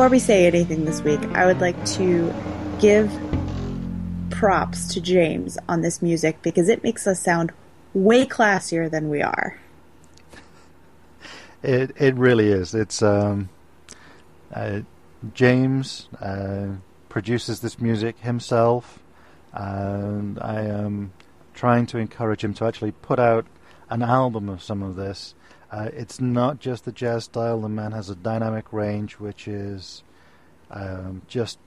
before we say anything this week, I would like to give props to James on this music because it makes us sound way classier than we are. It it really is. It's um, uh, James uh, produces this music himself, and I am trying to encourage him to actually put out an album of some of this. Uh, it's not just the jazz style. The man has a dynamic range which is um, just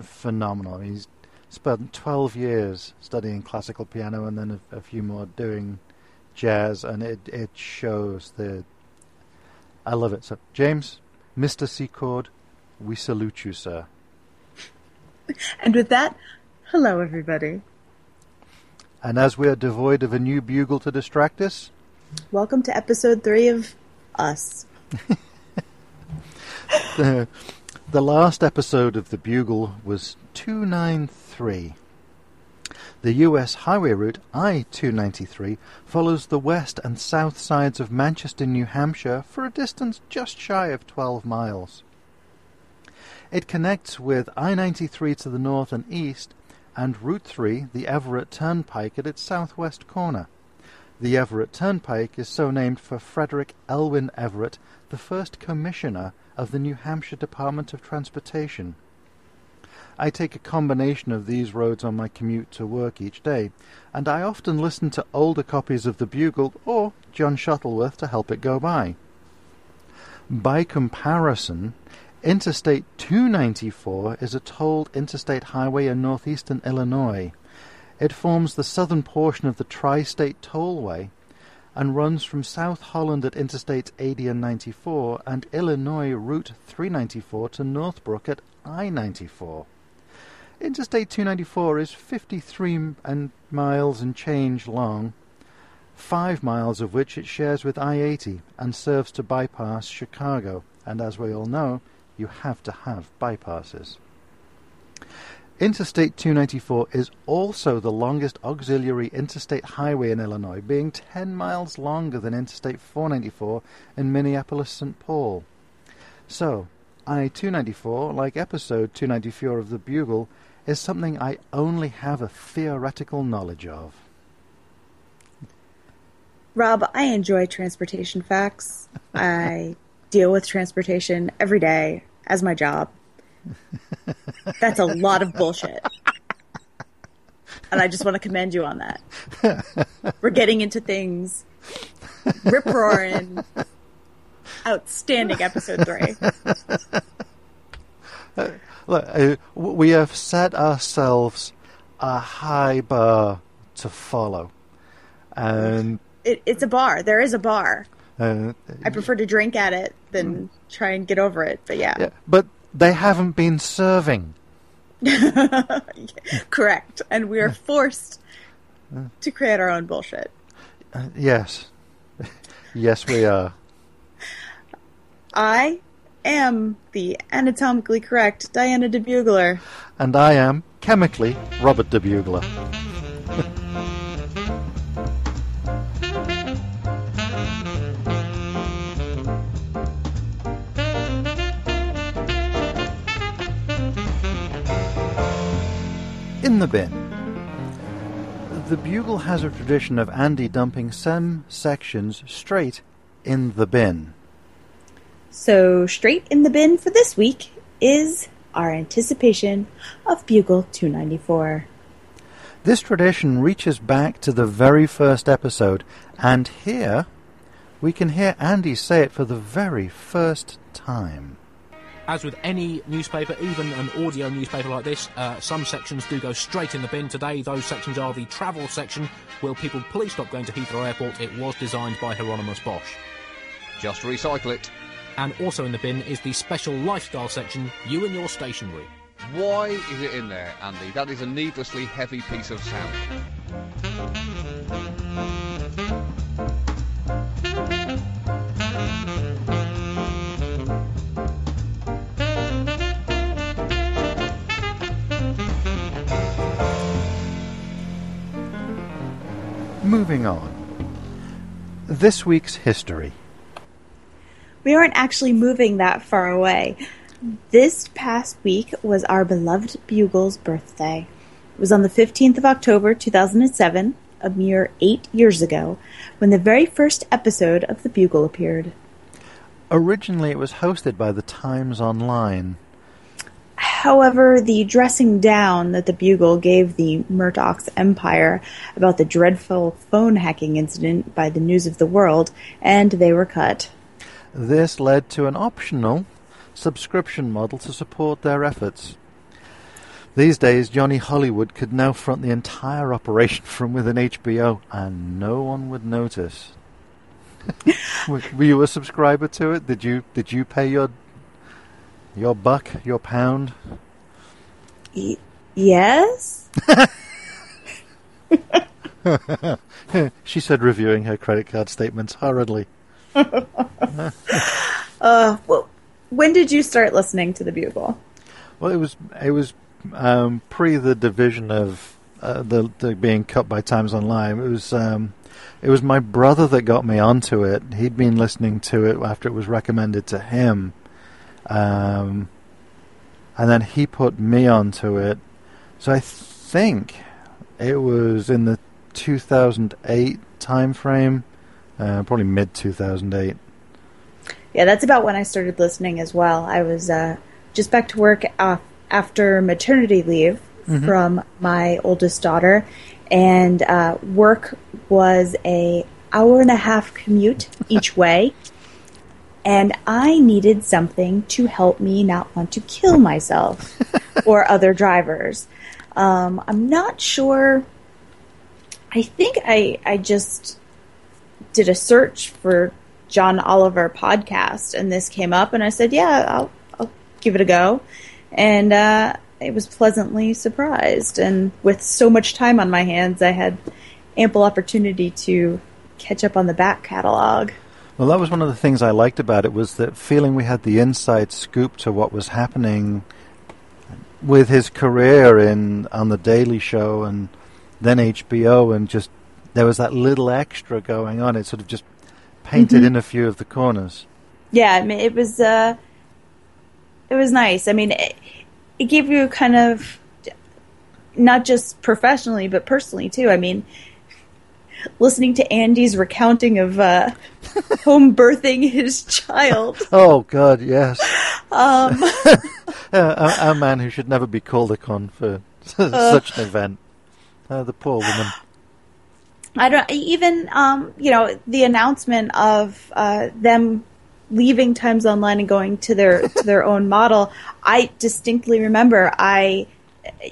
phenomenal. He's spent 12 years studying classical piano and then a, a few more doing jazz, and it, it shows the. I love it. So, James, Mr. Secord, we salute you, sir. And with that, hello, everybody. And as we are devoid of a new bugle to distract us, Welcome to episode three of Us. the, the last episode of the Bugle was 293. The US highway route I 293 follows the west and south sides of Manchester, New Hampshire for a distance just shy of 12 miles. It connects with I 93 to the north and east and Route 3, the Everett Turnpike, at its southwest corner. The Everett Turnpike is so named for Frederick Elwin Everett, the first commissioner of the New Hampshire Department of Transportation. I take a combination of these roads on my commute to work each day, and I often listen to older copies of the Bugle or John Shuttleworth to help it go by. By comparison, Interstate 294 is a tolled interstate highway in northeastern Illinois. It forms the southern portion of the Tri-State Tollway and runs from South Holland at Interstates 80 and 94 and Illinois Route 394 to Northbrook at I-94. Interstate 294 is 53 and miles and change long, five miles of which it shares with I-80 and serves to bypass Chicago. And as we all know, you have to have bypasses. Interstate 294 is also the longest auxiliary interstate highway in Illinois, being 10 miles longer than Interstate 494 in Minneapolis St. Paul. So, I 294, like episode 294 of The Bugle, is something I only have a theoretical knowledge of. Rob, I enjoy transportation facts. I deal with transportation every day as my job. That's a lot of bullshit. And I just want to commend you on that. We're getting into things. Rip roaring. Outstanding episode three. Uh, look, uh, we have set ourselves a high bar to follow. And It, it's a bar. There is a bar. uh, I prefer to drink at it than try and get over it. But yeah, yeah, but they haven't been serving. correct. And we are forced to create our own bullshit. Uh, yes. yes, we are. I am the anatomically correct Diana de Bugler. And I am, chemically, Robert de In the bin. The Bugle has a tradition of Andy dumping some sections straight in the bin. So, straight in the bin for this week is our anticipation of Bugle 294. This tradition reaches back to the very first episode, and here we can hear Andy say it for the very first time. As with any newspaper, even an audio newspaper like this, uh, some sections do go straight in the bin. Today, those sections are the travel section. Will people please stop going to Heathrow Airport? It was designed by Hieronymus Bosch. Just recycle it. And also in the bin is the special lifestyle section, You and Your Stationery. Why is it in there, Andy? That is a needlessly heavy piece of sound. Moving on. This week's history. We aren't actually moving that far away. This past week was our beloved Bugle's birthday. It was on the 15th of October 2007, a mere eight years ago, when the very first episode of The Bugle appeared. Originally, it was hosted by the Times Online. However, the dressing down that the Bugle gave the Murdoch's empire about the dreadful phone hacking incident by the News of the World, and they were cut. This led to an optional subscription model to support their efforts. These days, Johnny Hollywood could now front the entire operation from within HBO, and no one would notice. were you a subscriber to it? Did you did you pay your your buck, your pound? Y- yes? she said, reviewing her credit card statements hurriedly. Uh, well, when did you start listening to the Bugle? Well, it was it was um, pre the division of uh, the, the being cut by Times Online. It was um, it was my brother that got me onto it. He'd been listening to it after it was recommended to him, um, and then he put me onto it. So I think it was in the 2008 time frame, uh, probably mid 2008. Yeah, that's about when I started listening as well. I was uh, just back to work af- after maternity leave from my oldest daughter, and uh, work was a hour and a half commute each way. And I needed something to help me not want to kill myself or other drivers. Um, I'm not sure. I think I I just did a search for John Oliver podcast, and this came up, and I said, "Yeah, I'll, I'll give it a go," and uh, I was pleasantly surprised. And with so much time on my hands, I had ample opportunity to catch up on the back catalog. Well, that was one of the things I liked about it was that feeling we had the inside scoop to what was happening with his career in on the Daily Show and then HBO, and just there was that little extra going on. It sort of just painted Mhm. in a few of the corners. Yeah, I mean, it was uh, it was nice. I mean, it, it gave you kind of not just professionally but personally too. I mean, listening to Andy's recounting of uh, home birthing his child. Oh God, yes, Um, uh, a, a man who should never be called upon for such an event. Uh, the poor woman. I don't even um, you know the announcement of uh, them leaving Times Online and going to their to their own model. I distinctly remember I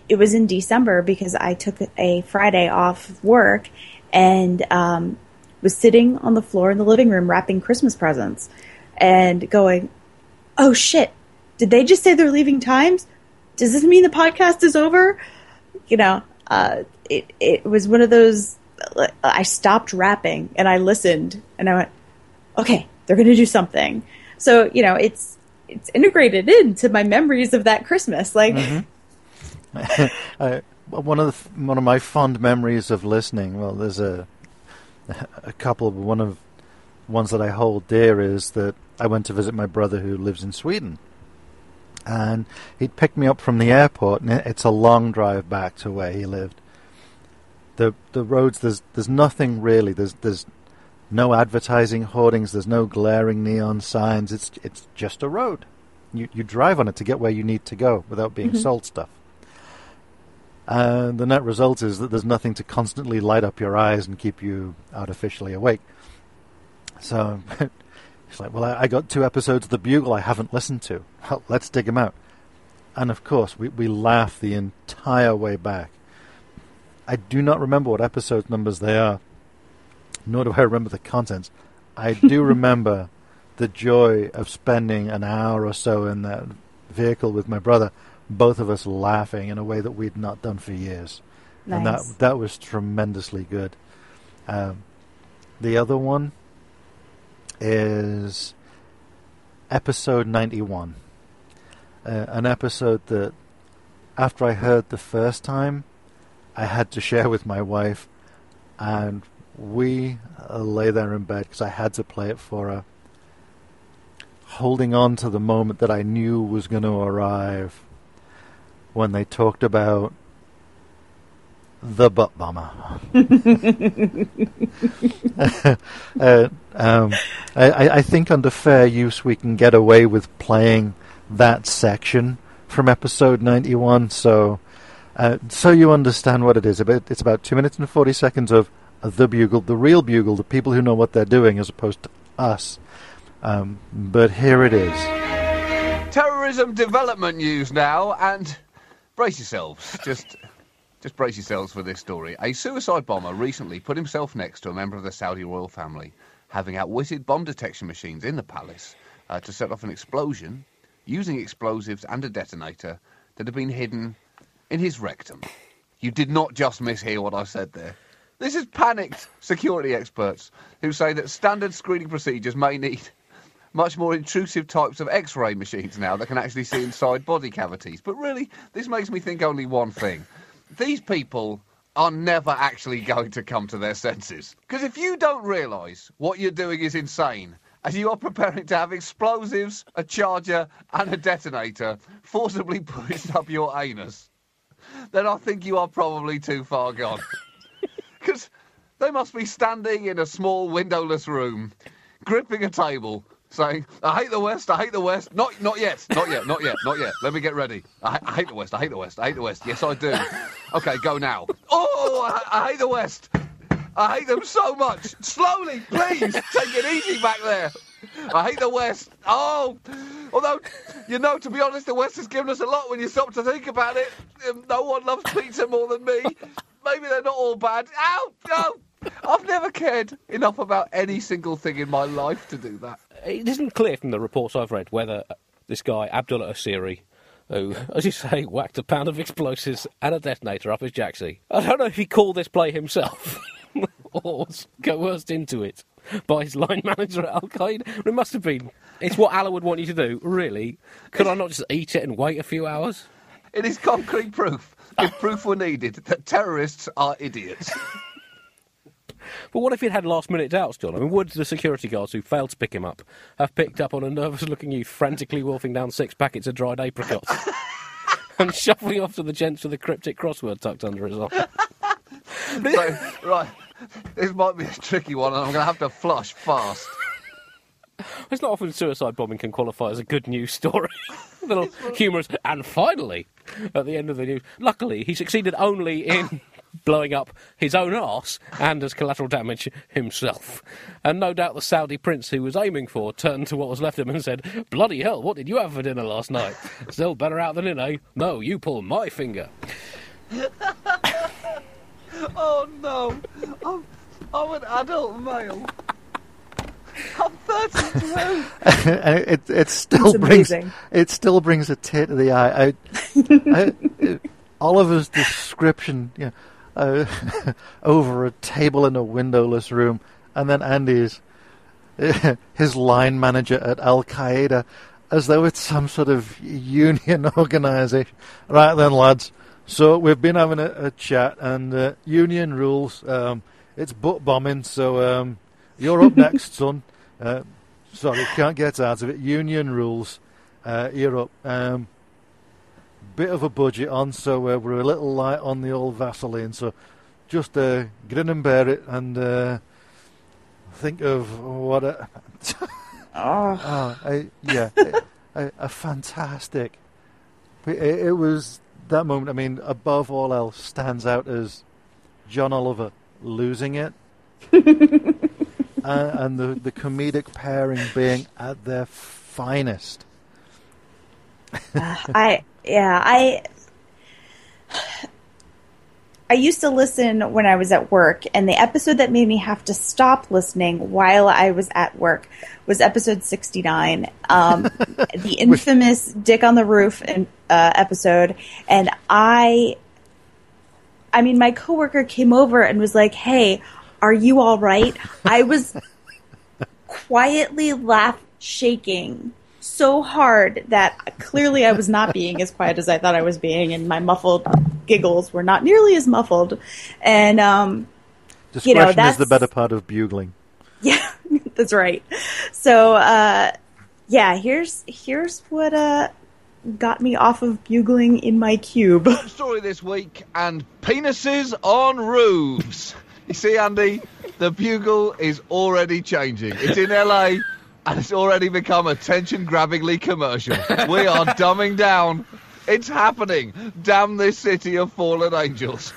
it was in December because I took a Friday off work and um, was sitting on the floor in the living room wrapping Christmas presents and going, "Oh shit! Did they just say they're leaving Times? Does this mean the podcast is over?" You know, uh, it it was one of those. I stopped rapping and I listened and I went, "Okay, they're going to do something." So you know, it's it's integrated into my memories of that Christmas. Like, I, one of the, one of my fond memories of listening. Well, there's a a couple. But one of ones that I hold dear is that I went to visit my brother who lives in Sweden, and he'd picked me up from the airport, and it's a long drive back to where he lived. the The roads there's there's nothing really. There's there's no advertising hoardings. There's no glaring neon signs. It's it's just a road. You you drive on it to get where you need to go without being Mhm. sold stuff. And the net result is that there's nothing to constantly light up your eyes and keep you artificially awake. So it's like, well, I, got two episodes of The Bugle I haven't listened to. Well, let's dig them out. And of course, we, we laugh the entire way back. I do not remember what episode numbers they are, nor do I remember the contents. I do remember the joy of spending an hour or so in that vehicle with my brother, both of us laughing in a way that we'd not done for years. And that that was tremendously good. Um, the other one is episode 91. Uh, an episode that, after I heard the first time, I had to share with my wife, and we uh, lay there in bed because I had to play it for her. holding on to the moment that I knew was going to arrive when they talked about the butt bomber. uh, um, I, I think under fair use we can get away with playing that section from episode 91. So, uh, so you understand what it is. It's about two minutes and 40 seconds of the bugle, the real bugle, the people who know what they're doing, as opposed to us. Um, but here it is. Terrorism development news now, and brace yourselves. Just just brace yourselves for this story. A suicide bomber recently put himself next to a member of the Saudi royal family, having outwitted bomb detection machines in the palace uh, to set off an explosion using explosives and a detonator that had been hidden in his rectum. You did not just mishear what I said there. This is panicked security experts who say that standard screening procedures may need much more intrusive types of X-ray machines now that can actually see inside body cavities. But really, this makes me think only one thing these people are never actually going to come to their senses. Because if you don't realise what you're doing is insane, and you are preparing to have explosives, a charger, and a detonator forcibly pushed up your anus, then I think you are probably too far gone. Because they must be standing in a small windowless room, gripping a table, saying, I hate the West, I hate the West. Not not yet, not yet, not yet, not yet. Let me get ready. I, I hate the West, I hate the West, I hate the West. Yes, I do. Okay, go now. Oh, I, I hate the West. I hate them so much. Slowly, please. Take it easy back there. I hate the West. Oh, although, you know, to be honest, the West has given us a lot when you stop to think about it. Um, no one loves pizza more than me. Maybe they're not all bad. Ow! No! I've never cared enough about any single thing in my life to do that it isn't clear from the reports I've read whether uh, this guy, Abdullah Asiri, who, as you say, whacked a pound of explosives and a detonator up his jacksie. I don't know if he called this play himself or was coerced into it by his line manager at Al Qaeda. It must have been. It's what Allah would want you to do, really. Could I not just eat it and wait a few hours? It is concrete proof, if proof were needed, that terrorists are idiots. But what if he'd had last minute doubts, John? I mean, would the security guards who failed to pick him up have picked up on a nervous looking youth frantically wolfing down six packets of dried apricots and shuffling off to the gents with a cryptic crossword tucked under his arm? so, right, this might be a tricky one, and I'm going to have to flush fast. It's not often suicide bombing can qualify as a good news story. a little humorous. And finally, at the end of the news, luckily he succeeded only in blowing up his own arse and as collateral damage himself. And no doubt the Saudi prince who was aiming for turned to what was left of him and said, Bloody hell, what did you have for dinner last night? Still better out than in, eh? No, you pull my finger. oh no, I'm, I'm an adult male. I'm 32. it it still brings it still brings a tear to the eye. I, I, it, Oliver's description, you know, uh, over a table in a windowless room, and then Andy's his line manager at Al Qaeda, as though it's some sort of union organisation. Right then, lads. So we've been having a, a chat, and uh, union rules. Um, it's butt bombing, so um, you're up next, son. Uh, sorry, can't get out of it. Union rules. Uh, you're up. Um, bit of a budget on, so uh, we're a little light on the old Vaseline. So just uh, grin and bear it, and uh, think of what a oh. oh yeah, a, a, fantastic. It, it, was that moment. I mean, above all else, stands out as John Oliver losing it. and the, the comedic pairing being at their finest. I yeah, I I used to listen when I was at work, and the episode that made me have to stop listening while I was at work was episode 69, um, the infamous Dick on the Roof in, uh, episode. And I, I mean, my coworker came over and was like, Hey, are you all right? I was quietly laugh shaking so hard that clearly I was not being as quiet as I thought I was being, and my muffled giggles were not nearly as muffled. And um, discretion you know, is the better part of bugling. Yeah, that's right. So uh, yeah, here's here's what uh got me off of bugling in my cube. Story this week and penises on roofs. You see, Andy, the bugle is already changing. It's in LA and it's already become attention grabbingly commercial. We are dumbing down. It's happening. Damn this city of fallen angels.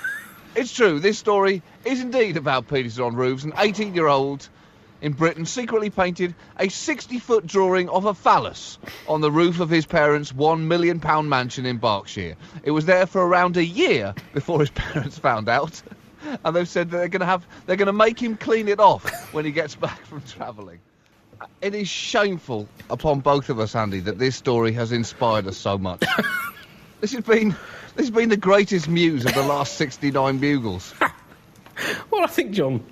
It's true, this story is indeed about penises on roofs. An 18 year old in Britain secretly painted a 60 foot drawing of a phallus on the roof of his parents' £1 million mansion in Berkshire. It was there for around a year before his parents found out. And they've said that they're going to have they're going to make him clean it off when he gets back from travelling. It is shameful upon both of us, Andy, that this story has inspired us so much. this has been this has been the greatest muse of the last 69 bugles. Well, I think, John,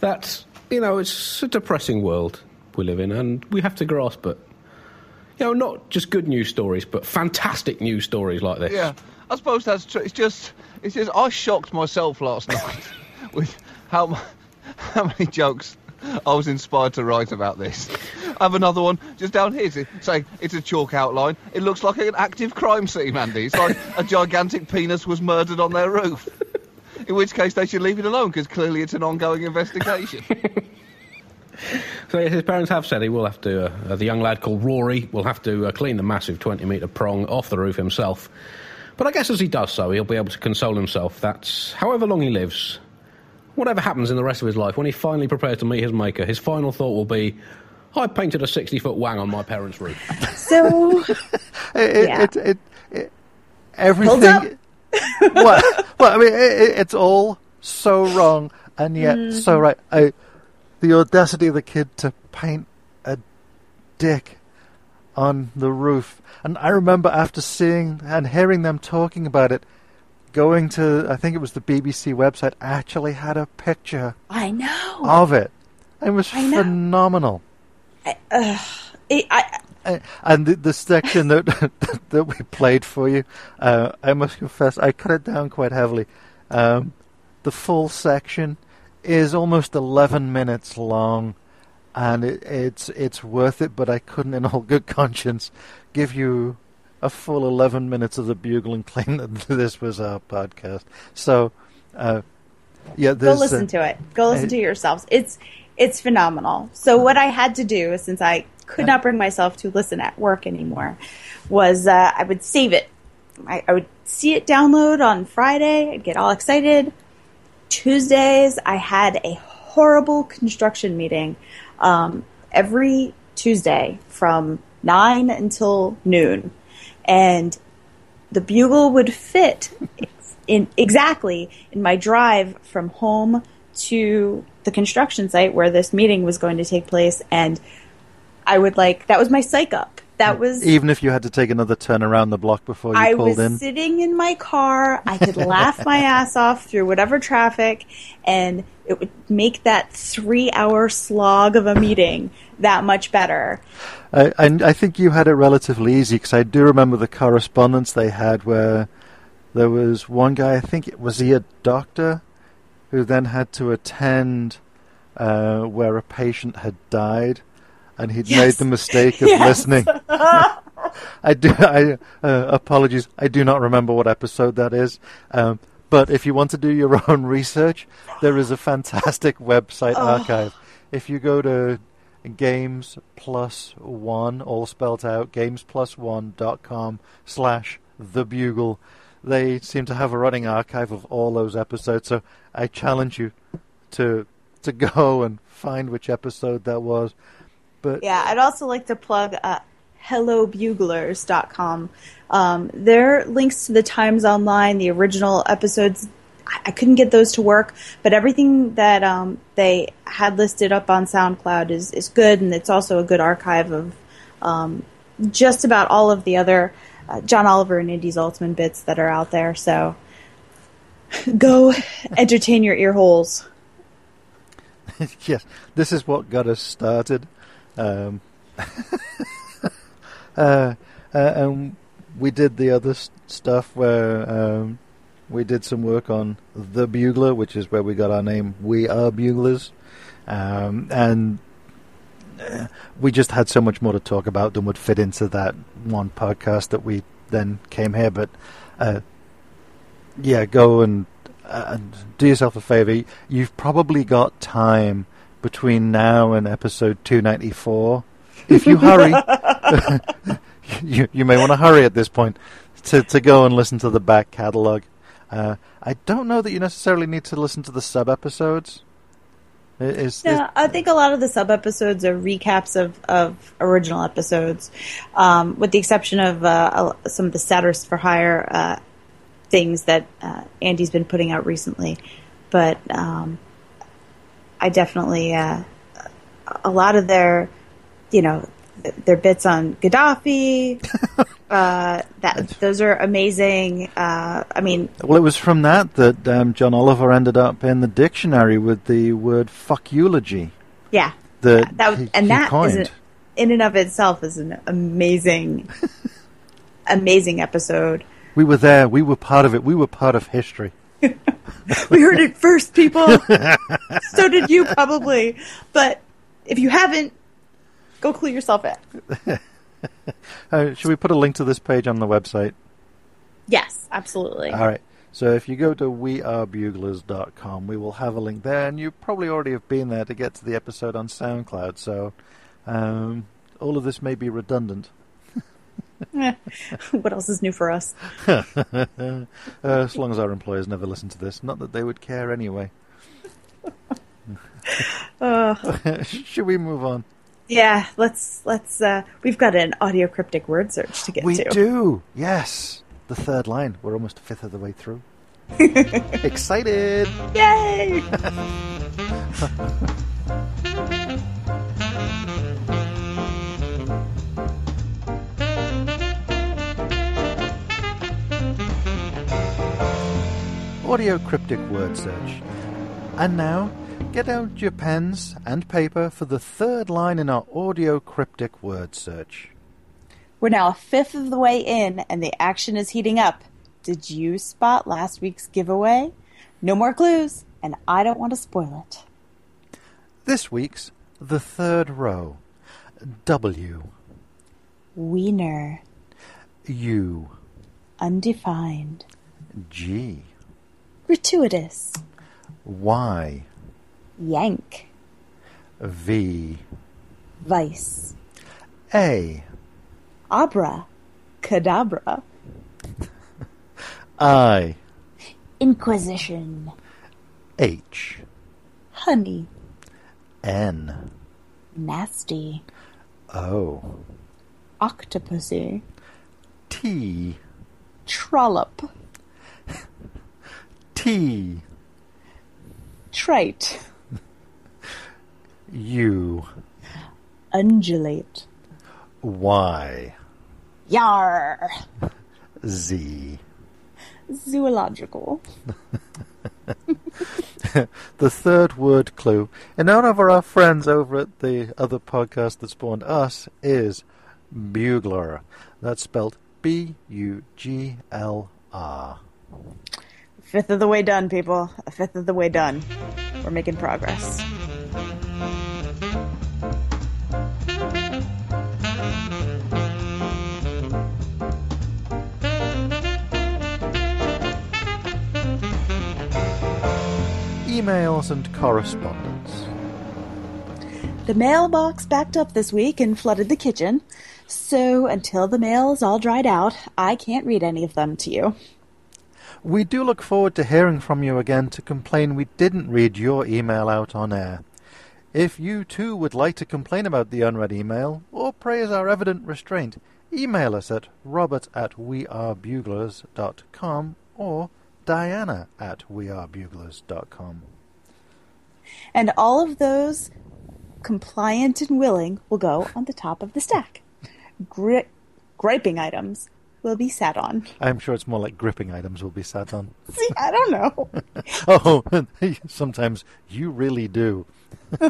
that, you know, it's a depressing world we live in, and we have to grasp it. You know, not just good news stories, but fantastic news stories like this. Yeah, I suppose that's true. It's just, it's just, I shocked myself last night with how, how many jokes I was inspired to write about this. I have another one just down here say- saying it's a chalk outline. It looks like an active crime scene, Andy. It's like a gigantic penis was murdered on their roof. In which case they should leave it alone because clearly it's an ongoing investigation. So his parents have said he will have to. Uh, the young lad called Rory will have to uh, clean the massive twenty-metre prong off the roof himself. But I guess as he does so, he'll be able to console himself that however long he lives, whatever happens in the rest of his life, when he finally prepares to meet his maker, his final thought will be, "I painted a sixty-foot wang on my parents' roof." So It, Yeah. it, it, it, everything. well, well, I mean, it, it- it's all so wrong and yet Mm-hmm. so right. I, the audacity of the kid to paint a dick on the roof, and I remember after seeing and hearing them talking about it, going to I think it was the BBC website actually had a picture I know. of it. It was I phenomenal. It- I, Uh, and the, the section that that we played for you, uh, I must confess, I cut it down quite heavily. Um, the full section is almost eleven minutes long, and it, it's it's worth it. But I couldn't, in all good conscience, give you a full eleven minutes of the bugle and claim that this was our podcast. So, uh, yeah, go listen uh, to it. Go listen I- to yourselves. It's it's phenomenal. So what I had to do, since I could not bring myself to listen at work anymore, was uh, I would save it. I, I would see it download on Friday. I'd get all excited. Tuesdays, I had a horrible construction meeting um, every Tuesday from nine until noon, and the bugle would fit in exactly in my drive from home to the construction site where this meeting was going to take place and I would like that was my psych up. That was even if you had to take another turn around the block before you I pulled was in. sitting in my car. I could laugh my ass off through whatever traffic, and it would make that three hour slog of a meeting that much better. I, I, I think you had it relatively easy because I do remember the correspondence they had where there was one guy, I think it was he a doctor, who then had to attend uh, where a patient had died, and he'd made the mistake of Yes. listening. I do. I uh, apologies. I do not remember what episode that is. Um, but if you want to do your own research, there is a fantastic website archive. If you go to games plus one, all spelt out, games plus one dot com slash the bugle, they seem to have a running archive of all those episodes. So I challenge you to to go and find which episode that was. But Yeah, I'd also like to plug uh, hellobuglers.com. Um, their links to the Times Online, the original episodes, I, I couldn't get those to work, but everything that um, they had listed up on SoundCloud is, is good, and it's also a good archive of um, just about all of the other uh, John Oliver and Andy Zaltzman bits that are out there. So go entertain your ear holes. yes, this is what got us started. Um, uh, uh, and we did the other s- stuff where um, we did some work on The Bugler, which is where we got our name, We Are Buglrs. Um, and uh, we just had so much more to talk about than would fit into that one podcast that we then came here. But uh, yeah, go and uh, do yourself a favor. You've probably got time between now and episode 294. If you hurry, you, you may want to hurry at this point to, to go and listen to the back catalogue. Uh, I don't know that you necessarily need to listen to the sub episodes. Is, yeah, I think a lot of the sub episodes are recaps of, of original episodes, um, with the exception of uh, some of the status for hire uh, things that uh, Andy's been putting out recently. But um, I definitely uh, a lot of their, you know, their bits on Gaddafi. uh, that those are amazing. Uh, I mean, well, it was from that that um, John Oliver ended up in the dictionary with the word "fuck eulogy." Yeah, that, that he, and that an, in and of itself is an amazing, amazing episode. We were there. We were part of it. We were part of history. we heard it first, people. so did you probably. But if you haven't, go clue yourself in. Uh, should we put a link to this page on the website? Yes, absolutely. All right. So if you go to wearebuglers.com, we will have a link there, and you probably already have been there to get to the episode on SoundCloud. So um, all of this may be redundant. what else is new for us? uh, as long as our employers never listen to this, not that they would care anyway. Uh, Should we move on? yeah, let's let's. Uh, we've got an audio cryptic word search to get We to. do. Yes. The third line. We're almost a fifth of the way through. Excited. Yay! Audio cryptic word search. And now, get out your pens and paper for the third line in our audio cryptic word search. We're now a fifth of the way in, and the action is heating up. Did you spot last week's giveaway? No more clues, and I don't want to spoil it. This week's the third row. W Wiener, U undefined, G gratuitous, Y yank, V. Vice, A. Abra, cadabra, I. Inquisition, H. Honey, N. Nasty, O. Octopussy, T. Trollop, T trite, U undulate, Y. Yar, Z. Zoological. the third word clue. In honor of our friends over at the other podcast that spawned us is Buglr. That's spelled B U G L R. Fifth of the way done, people. A fifth of the way done. We're making progress. Emails and correspondence. The mailbox backed up this week and flooded the kitchen. So until the mail is all dried out, I can't read any of them to you. We do look forward to hearing from you again to complain we didn't read your email out on air. If you too would like to complain about the unread email or praise our evident restraint, email us at robert at wearebuglers.com or diana at wearebuglers.com. And all of those compliant and willing will go on the top of the stack. Gri- griping items will be sat on. I'm sure it's more like gripping items will be sat on. See, I don't know. Oh, sometimes you really do. So,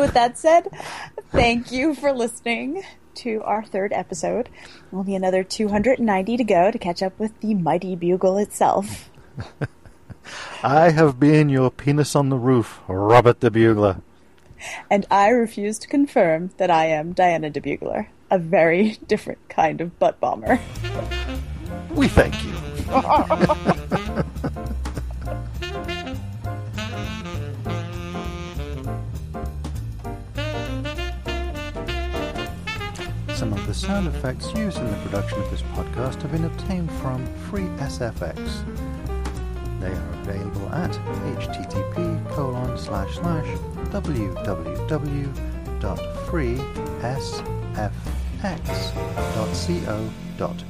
with that said, thank you for listening to our third episode. Only another 290 to go to catch up with the mighty bugle itself. I have been your penis on the roof, Robert the Bugler. And I refuse to confirm that I am Diana de Bugler, a very different kind of butt bomber. We thank you. Some of the sound effects used in the production of this podcast have been obtained from FreeSFX. They are available at http colon slash slash www.freesfx.co.uk.